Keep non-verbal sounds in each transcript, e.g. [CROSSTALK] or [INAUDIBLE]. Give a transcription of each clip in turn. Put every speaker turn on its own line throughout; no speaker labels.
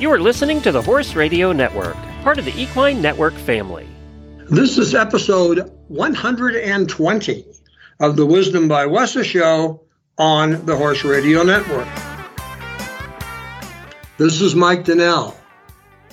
You are listening to the Horse Radio Network, part of the Equine Network family.
This is episode 120 of the Wisdom by WESA show on the Horse Radio Network. This is Mike Donnell.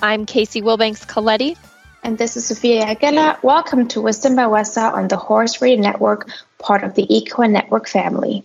I'm Kacee Willbanks Colletti.
And this is Sophia Jagella. Welcome to Wisdom by WESA on the Horse Radio Network, part of the Equine Network family.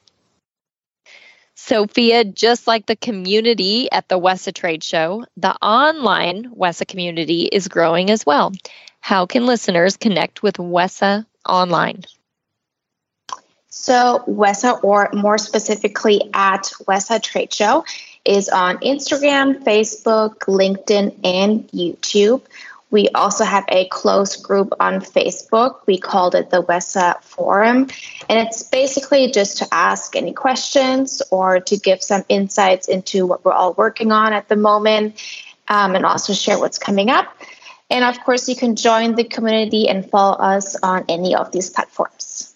Sophia, just like the community at the WESA trade show, the online WESA community is growing as well. How can listeners connect with WESA online?
So, WESA, or more specifically at WESA Trade Show, is on Instagram, Facebook, LinkedIn, and YouTube. We also have a close group on Facebook. We called it the WESA Forum. And it's basically just to ask any questions or to give some insights into what we're all working on at the moment um, and also share what's coming up. And of course, you can join the community and follow us on any of these platforms.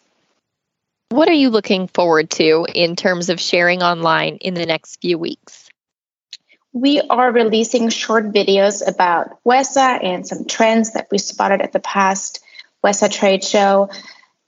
What are you looking forward to in terms of sharing online in the next few weeks?
We are releasing short videos about WESA and some trends that we spotted at the past WESA trade show,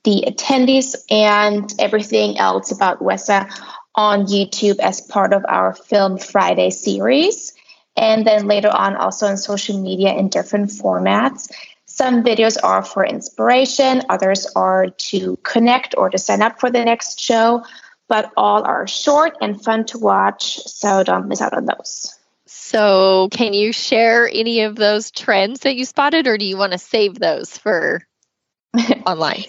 the attendees, and everything else about WESA on YouTube as part of our Film Friday series. And then later on, also on social media in different formats. Some videos are for inspiration, others are to connect or to sign up for the next show, but all are short and fun to watch, so don't miss out on those.
So, can you share any of those trends that you spotted, or do you want to save those for [LAUGHS] online?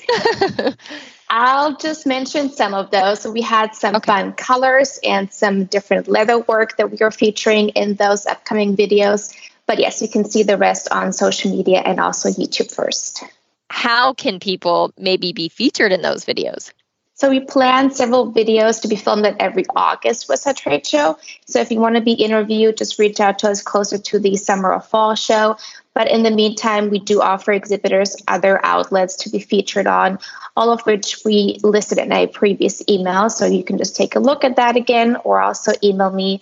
[LAUGHS]
I'll just mention some of those. We had some okay. fun colors and some different leather work that we are featuring in those upcoming videos. But yes, you can see the rest on social media and also YouTube first.
How can people maybe be featured in those videos?
So we plan several videos to be filmed at every August WESA trade show. So if you want to be interviewed, just reach out to us closer to the summer or fall show. But in the meantime, we do offer exhibitors other outlets to be featured on, all of which we listed in a previous email. So you can just take a look at that again or also email me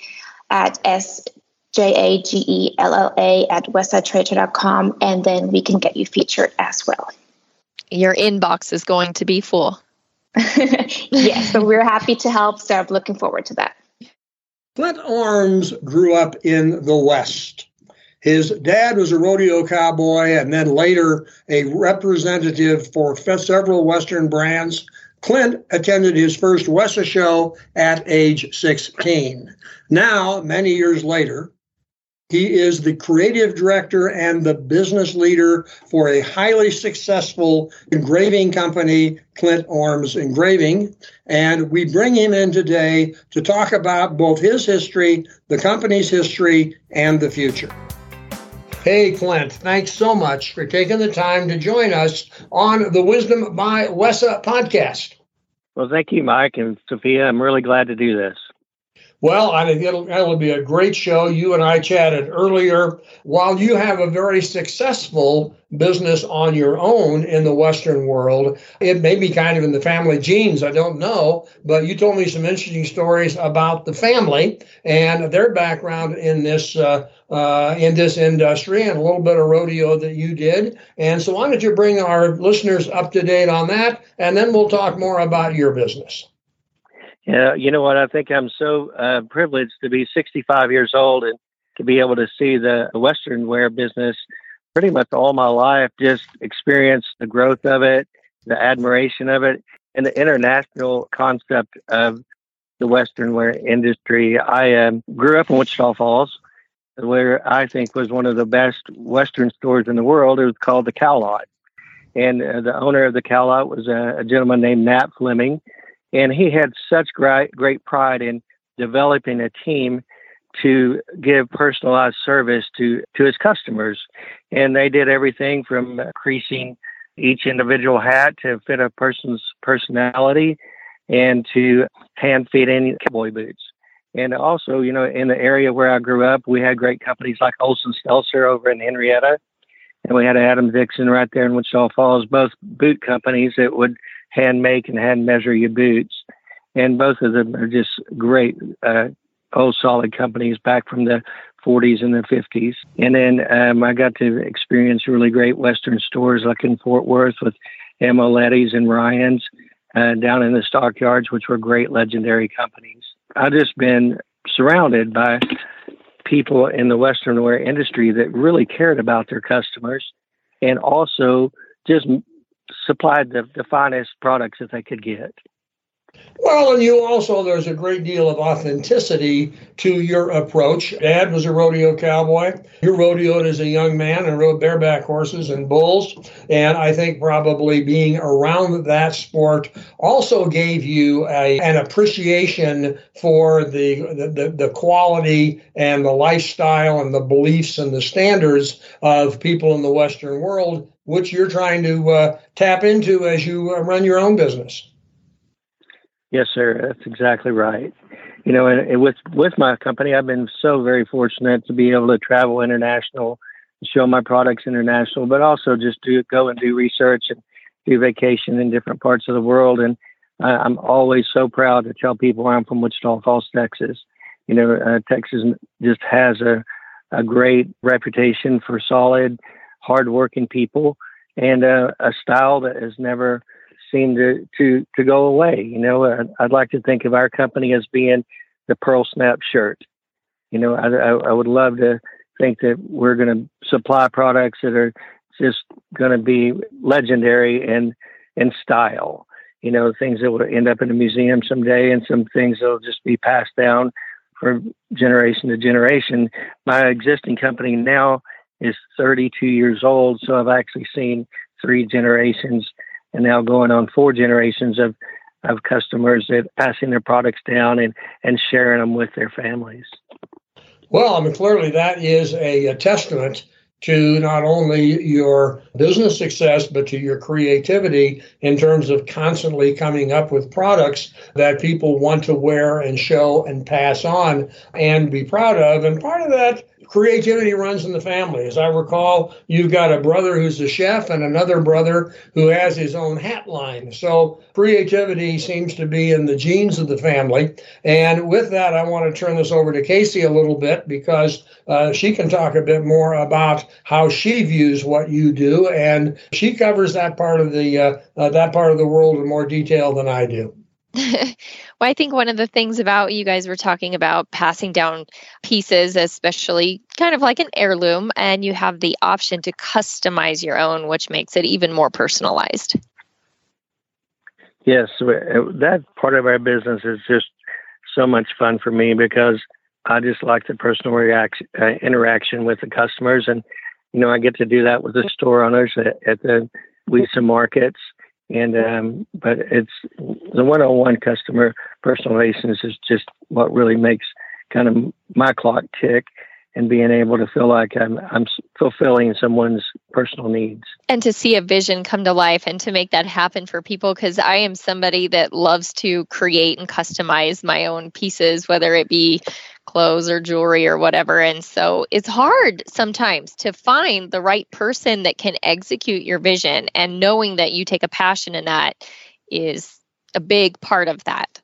at s J A G E L L A at westsidetrader.com, and then we can get you featured as well.
Your inbox is going to be full. [LAUGHS]
yes, but we're happy to help. So I'm looking forward to that.
Clint Orms grew up in the West. His dad was a rodeo cowboy and then later a representative for several Western brands. Clint attended his first WESA show at age 16. Now, many years later, he is the creative director and the business leader for a highly successful engraving company, Clint Orms Engraving. And we bring him in today to talk about both his history, the company's history, and the future. Hey, Clint, thanks so much for taking the time to join us on the Wisdom by WESA podcast.
Well, thank you, Mike and Sophia. I'm really glad to do this.
Well, I think it'll, it'll be a great show. You and I chatted earlier. While you have a very successful business on your own in the Western world, it may be kind of in the family genes. I don't know. But you told me some interesting stories about the family and their background in this. Uh, uh, in this industry and a little bit of rodeo that you did. And so, why don't you bring our listeners up to date on that? And then we'll talk more about your business.
Yeah, you know what? I think I'm so uh, privileged to be 65 years old and to be able to see the Western wear business pretty much all my life, just experience the growth of it, the admiration of it, and the international concept of the Western wear industry. I um, grew up in Wichita Falls, where I think was one of the best Western stores in the world. It was called the Cow Lot. And uh, the owner of the Cow Lot was a, a gentleman named Nat Fleming and he had such great great pride in developing a team to give personalized service to to his customers, and they did everything from creasing each individual hat to fit a person's personality, and to hand fitting cowboy boots. And also, you know, in the area where I grew up, we had great companies like Olsen Stelzer over in Henrietta, and we had Adam Dixon right there in Wichita Falls, both boot companies that would hand make and hand measure your boots. And both of them are just great uh, old solid companies back from the 40s and the 50s. And then um, I got to experience really great Western stores like in Fort Worth with M.L. Leddy's and Ryon's uh, down in the stockyards, which were great legendary companies. I've just been surrounded by people in the Western wear industry that really cared about their customers and also just supplied the, the finest products that they could get.
Well, and you also, there's a great deal of authenticity to your approach. Dad was a rodeo cowboy. You rodeoed as a young man and rode bareback horses and bulls. And I think probably being around that sport also gave you a, an appreciation for the, the, the quality and the lifestyle and the beliefs and the standards of people in the Western world, which you're trying to uh, tap into as you uh, run your own business.
Yes, sir. That's exactly right. You know, and, and with with my company, I've been so very fortunate to be able to travel international, show my products international, but also just do go and do research and do vacation in different parts of the world. And I, I'm always so proud to tell people I'm from Wichita Falls, Texas. You know, uh, Texas just has a a great reputation for solid, hardworking people and uh, a style that has never seem to to to go away. You know, uh, I'd like to think of our company as being the Pearl Snap shirt. You know, I, I, I would love to think that we're going to supply products that are just going to be legendary in in style. You know, things that will end up in a museum someday, and some things that will just be passed down for generation to generation. My existing company now is 32 years old, so I've actually seen three generations and now going on four generations of of customers that passing their products down and and sharing them with their families.
Well, I mean, clearly that is a, a testament to not only your business success, but to your creativity in terms of constantly coming up with products that people want to wear and show and pass on and be proud of. And part of that creativity runs in the family. As I recall, you've got a brother who's a chef and another brother who has his own hat line. So creativity seems to be in the genes of the family. And with that, I want to turn this over to Kacee a little bit because uh, she can talk a bit more about how she views what you do, and she covers that part of the uh, uh, that part of the world in more detail than I do. [LAUGHS]
Well, I think one of the things about you guys were talking about passing down pieces, especially kind of like an heirloom, and you have the option to customize your own, which makes it even more personalized.
Yes, that part of our business is just so much fun for me because I just like the personal reaction, uh, interaction with the customers, and you know I get to do that with the store owners at, at the WESA markets and um, but it's the one-on-one customer personal relations is just what really makes kind of my clock tick and being able to feel like I'm I'm fulfilling someone's personal needs.
And to see a vision come to life and to make that happen for people because I am somebody that loves to create and customize my own pieces whether it be clothes or jewelry or whatever and so it's hard sometimes to find the right person that can execute your vision and knowing that you take a passion in that is a big part of that.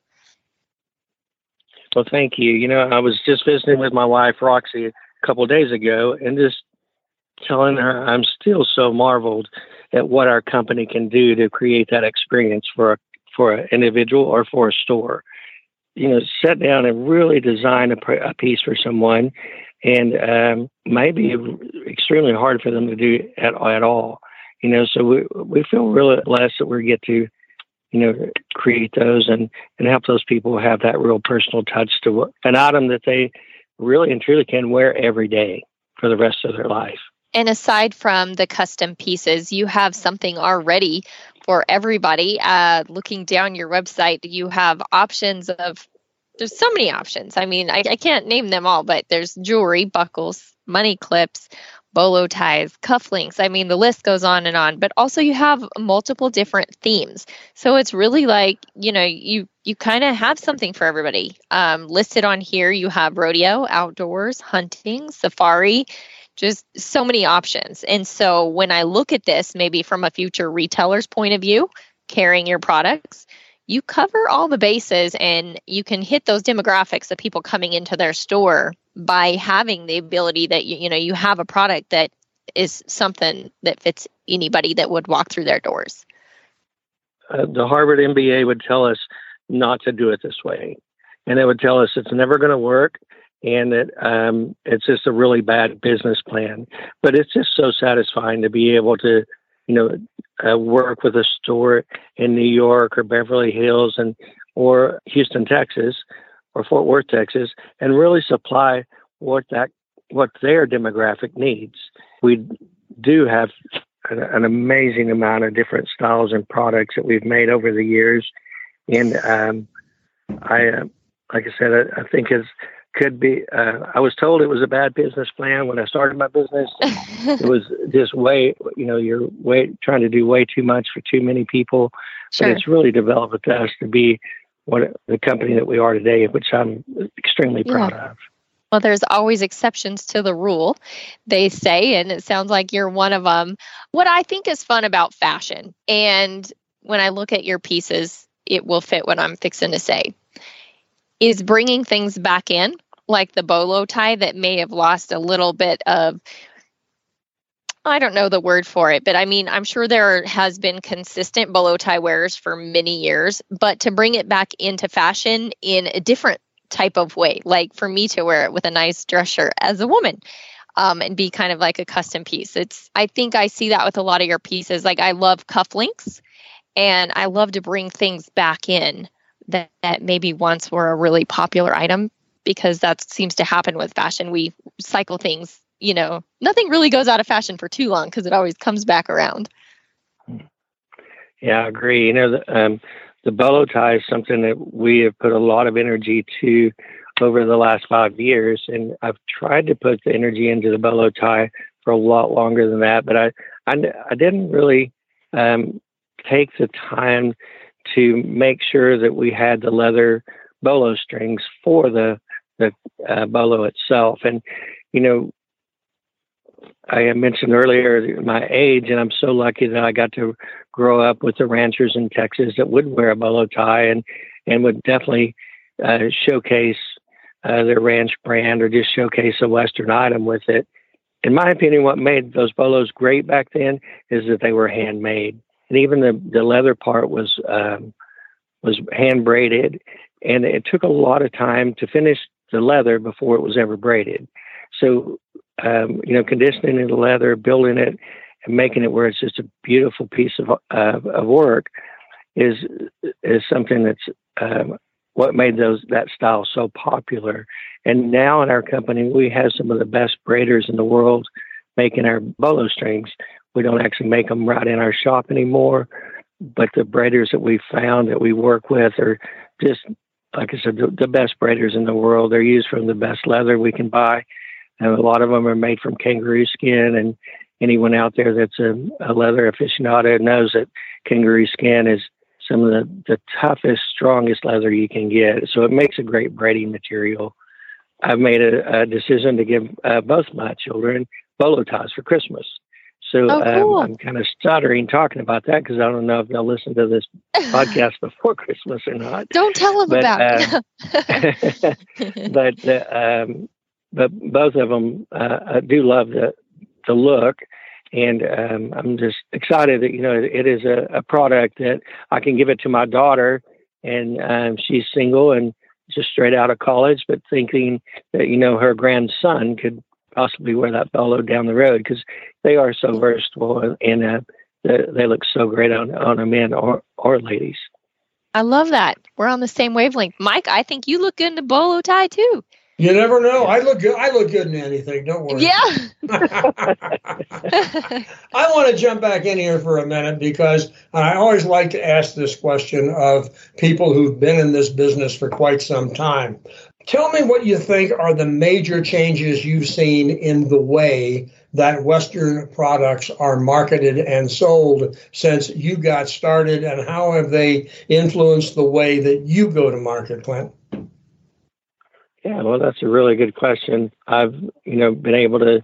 Well, thank you. You know, I was just visiting with my wife Roxy a couple days ago, and just telling her I'm still so marveled at what our company can do to create that experience for a, for an individual or for a store. You know, sit down and really design a, a piece for someone, and um, maybe extremely hard for them to do at at all. You know, so we we feel really blessed that we get to you know, create those and, and help those people have that real personal touch to an item that they really and truly can wear every day for the rest of their life.
And aside from the custom pieces, you have something already for everybody. Uh, looking down your website, you have options of there's so many options. I mean, I, I can't name them all, but there's jewelry, buckles, money clips, bolo ties, cufflinks. I mean, the list goes on and on. But also, you have multiple different themes. So it's really like you know you you kind of have something for everybody. Um, listed on here, you have rodeo, outdoors, hunting, safari. Just so many options. And so when I look at this, maybe from a future retailer's point of view, carrying your products, you cover all the bases and you can hit those demographics of people coming into their store by having the ability that you, you know you have a product that is something that fits anybody that would walk through their doors.
Uh, the Harvard MBA would tell us not to do it this way, and it would tell us it's never going to work, and um, it's just a really bad business plan. But it's just so satisfying to be able to, you know, uh, work with a store in New York or Beverly Hills and or Houston, Texas, or Fort Worth, Texas, and really supply what that what their demographic needs. We do have an, an amazing amount of different styles and products that we've made over the years, and um, I, uh, like I said, I, I think is could be. Uh, I was told it was a bad business plan when I started my business. [LAUGHS] it was just way, you know, you're way trying to do way too much for too many people. Sure. But it's really developed us to be what the company that we are today, which I'm extremely proud yeah. of.
Well, there's always exceptions to the rule, they say, and it sounds like you're one of them. What I think is fun about fashion, and when I look at your pieces, it will fit what I'm fixing to say, is bringing things back in, like the bolo tie that may have lost a little bit of I don't know the word for it, but I mean, I'm sure there has been consistent bolo tie wearers for many years, but to bring it back into fashion in a different type of way, like for me to wear it with a nice dress shirt as a woman. Um, and be kind of like a custom piece. It's I think I see that with a lot of your pieces. Like I love cufflinks and I love to bring things back in that, that maybe once were a really popular item because that seems to happen with fashion. We cycle things you know, nothing really goes out of fashion for too long because it always comes back around.
Yeah, I agree. You know, the, um, the bolo tie is something that we have put a lot of energy to over the last five years, and I've tried to put the energy into the bolo tie for a lot longer than that, but I I, I didn't really um, take the time to make sure that we had the leather bolo strings for the the uh, bolo itself, and you know I mentioned earlier my age, and I'm so lucky that I got to grow up with the ranchers in Texas that would wear a bolo tie and and would definitely uh, showcase uh, their ranch brand or just showcase a Western item with it. In my opinion, what made those bolos great back then is that they were handmade, and even the the leather part was um, was hand braided, and it took a lot of time to finish the leather before it was ever braided. So um, you know, conditioning the leather, building it, and making it where it's just a beautiful piece of uh, of work is is something that's um, what made those that style so popular. And now in our company, we have some of the best braiders in the world making our bolo strings. We don't actually make them right in our shop anymore, but the braiders that we found that we work with are just like I said, the, the best braiders in the world. They're used from the best leather we can buy and a lot of them are made from kangaroo skin. And anyone out there that's a, a leather aficionado knows that kangaroo skin is some of the, the toughest, strongest leather you can get. So it makes a great braiding material. I've made a, a decision to give uh, both my children bolo ties for Christmas. So
oh, cool.
um, I'm kind of stuttering talking about that because I don't know if they'll listen to this podcast [LAUGHS] before [LAUGHS] Christmas or not.
Don't tell them
but,
about
it. Uh, [LAUGHS] but uh, um, but both of them uh, I do love the the look, and um, I'm just excited that you know it is a, a, product that I can give it to my daughter, and um, she's single and just straight out of college, but thinking that you know her grandson could possibly wear that bolo down the road because they are so versatile and uh, they, they look so great on on a men or or ladies.
I love that. We're on the same wavelength, Mike. I think you look good in a bolo tie too.
You never know. I look good. I look good in anything. Don't worry.
Yeah. [LAUGHS]
I want to jump back in here for a minute because I always like to ask this question of people who've been in this business for quite some time. Tell me what you think are the major changes you've seen in the way that Western products are marketed and sold since you got started, and how have they influenced the way that you go to market, Clint?
Yeah, well, that's a really good question. I've, you know, been able to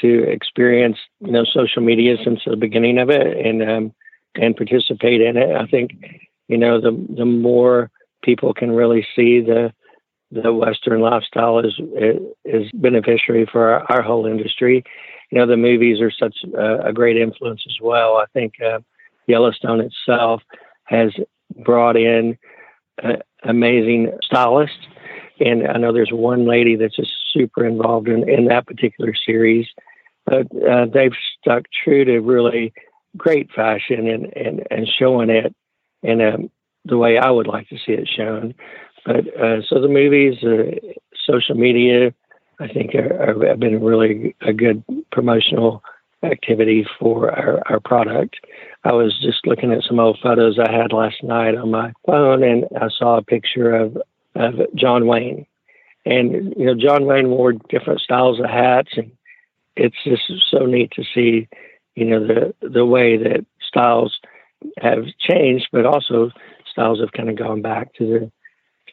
to experience, you know, social media since the beginning of it, and um, and participate in it. I think, you know, the the more people can really see the the Western lifestyle is is beneficiary for our, our whole industry. You know, the movies are such a, a great influence as well. I think uh, Yellowstone itself has brought in uh, amazing stylists and I know there's one lady that's just super involved in, in that particular series. But uh, they've stuck true to really great fashion and, and, and showing it in a, the way I would like to see it shown. But uh, so the movies, uh, social media, I think are, have been really a good promotional activity for our, our product. I was just looking at some old photos I had last night on my phone, and I saw a picture of of John Wayne. And, you know, John Wayne wore different styles of hats, and it's just so neat to see, you know, the, the way that styles have changed, but also styles have kind of gone back to the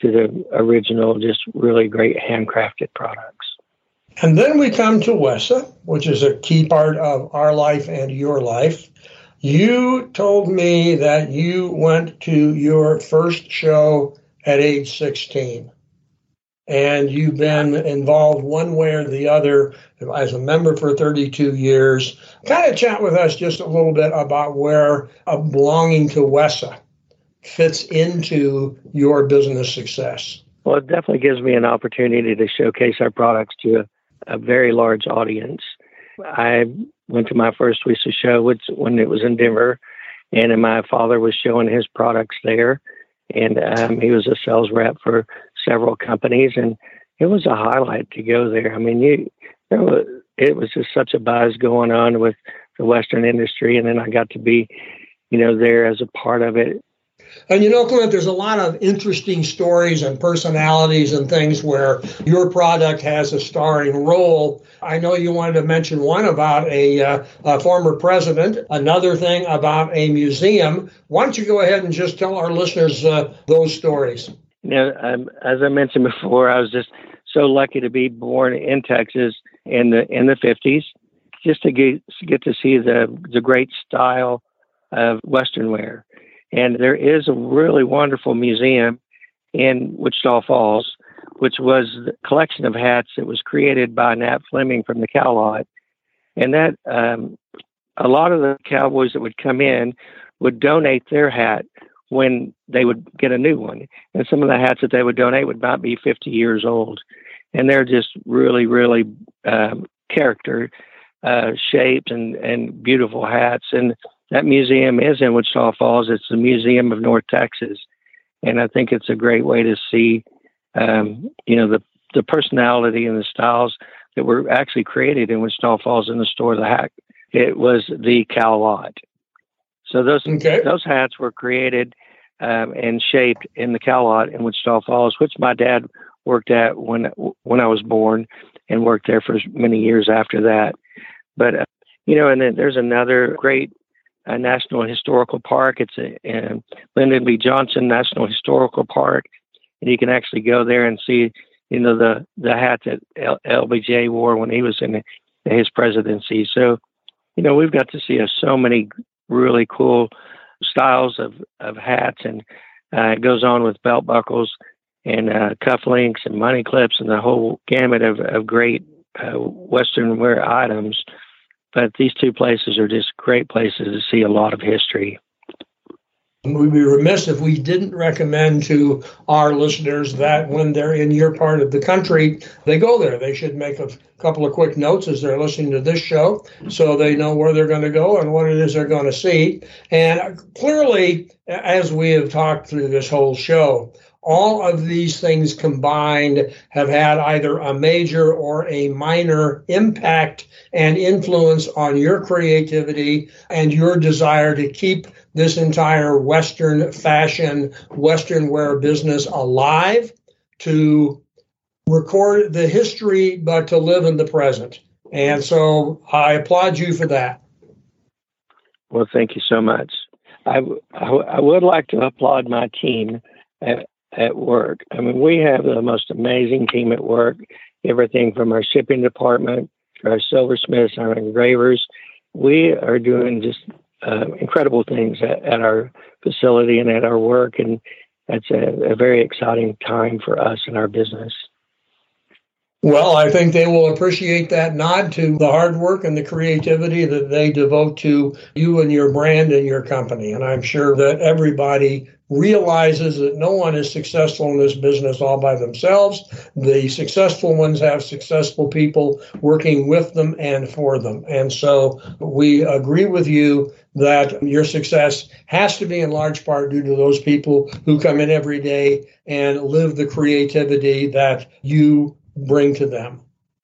to the original, just really great handcrafted products.
And then we come to WESA, which is a key part of our life and your life. You told me that you went to your first show at age 16. And you've been involved one way or the other as a member for 32 years. Kind of chat with us just a little bit about where belonging to WESA fits into your business success.
Well, it definitely gives me an opportunity to showcase our products to a, a very large audience. I went to my first WESA show which, when it was in Denver, and my father was showing his products there and um, he was a sales rep for several companies, and it was a highlight to go there. I mean, you, you know, it was just such a buzz going on with the Western industry, and then I got to be, you know, there as a part of it
and you know, Clint, there's a lot of interesting stories and personalities and things where your product has a starring role. I know you wanted to mention one about a, uh, a former president, another thing about a museum. Why don't you go ahead and just tell our listeners uh, those stories?
Know, um, as I mentioned before, I was just so lucky to be born in Texas in the in the 50s, just to get get to see the the great style of Western wear and there is a really wonderful museum in Wichita Falls, which was the collection of hats that was created by Nat Fleming from the cow lot. And that um, a lot of the cowboys that would come in would donate their hat when they would get a new one. And some of the hats that they would donate would not be 50 years old. And they're just really, really um, character uh, shaped and, and beautiful hats. And that museum is in Wichita Falls. It's the Museum of North Texas, and I think it's a great way to see, um, you know, the the personality and the styles that were actually created in Wichita Falls in the store. The hat it was the cow lot. So those okay. those hats were created um, and shaped in the cow lot in Wichita Falls, which my dad worked at when when I was born, and worked there for many years after that. But uh, you know, and then there's another great uh, National Historical Park. It's a, a Lyndon B. Johnson National Historical Park, and you can actually go there and see, you know, the the hat that L- LBJ wore when he was in his presidency. So, you know, we've got to see uh, so many really cool styles of of hats, and uh, it goes on with belt buckles and uh, cufflinks and money clips and the whole gamut of, of great uh, Western wear items but these two places are just great places to see a lot of history.
We'd be remiss if we didn't recommend to our listeners that when they're in your part of the country, they go there. They should make a couple of quick notes as they're listening to this show so they know where they're going to go and what it is they're going to see. And clearly, as we have talked through this whole show, all of these things combined have had either a major or a minor impact and influence on your creativity and your desire to keep this entire Western fashion, Western wear business alive, to record the history, but to live in the present. And so I applaud you for that.
Well, thank you so much. I, I, would like to applaud my team at, at work. I mean, we have the most amazing team at work, everything from our shipping department to our silversmiths, our engravers. We are doing just uh, incredible things at, at, our facility and at our work. And that's a, a very exciting time for us and our business.
Well, I think they will appreciate that nod to the hard work and the creativity that they devote to you and your brand and your company. And I'm sure that everybody realizes that no one is successful in this business all by themselves. The successful ones have successful people working with them and for them. And so we agree with you that your success has to be in large part due to those people who come in every day and live the creativity that you bring to them.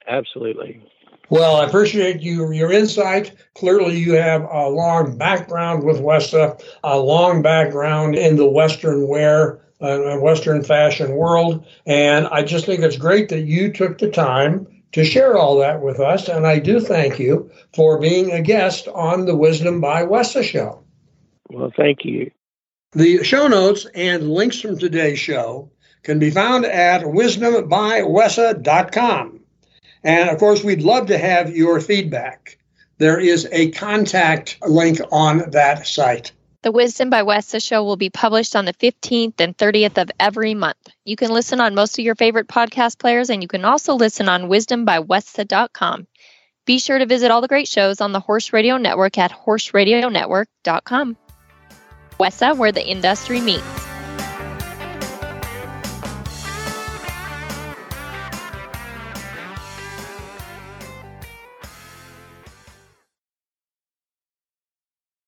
Absolutely.
Well, I appreciate you your insight. Clearly, you have a long background with WESA, a long background in the Western wear uh, Western fashion world, and I just think it's great that you took the time to share all that with us. And I do thank you for being a guest on the Wisdom by WESA show.
Well, thank you.
The show notes and links from today's show can be found at wisdombywesa.com. And of course, we'd love to have your feedback. There is a contact link on that site.
The Wisdom by WESA show will be published on the 15th and 30th of every month. You can listen on most of your favorite podcast players, and you can also listen on wisdombywesa.com. Be sure to visit all the great shows on the Horse Radio Network at horseradionetwork.com. WESA, where the industry meets.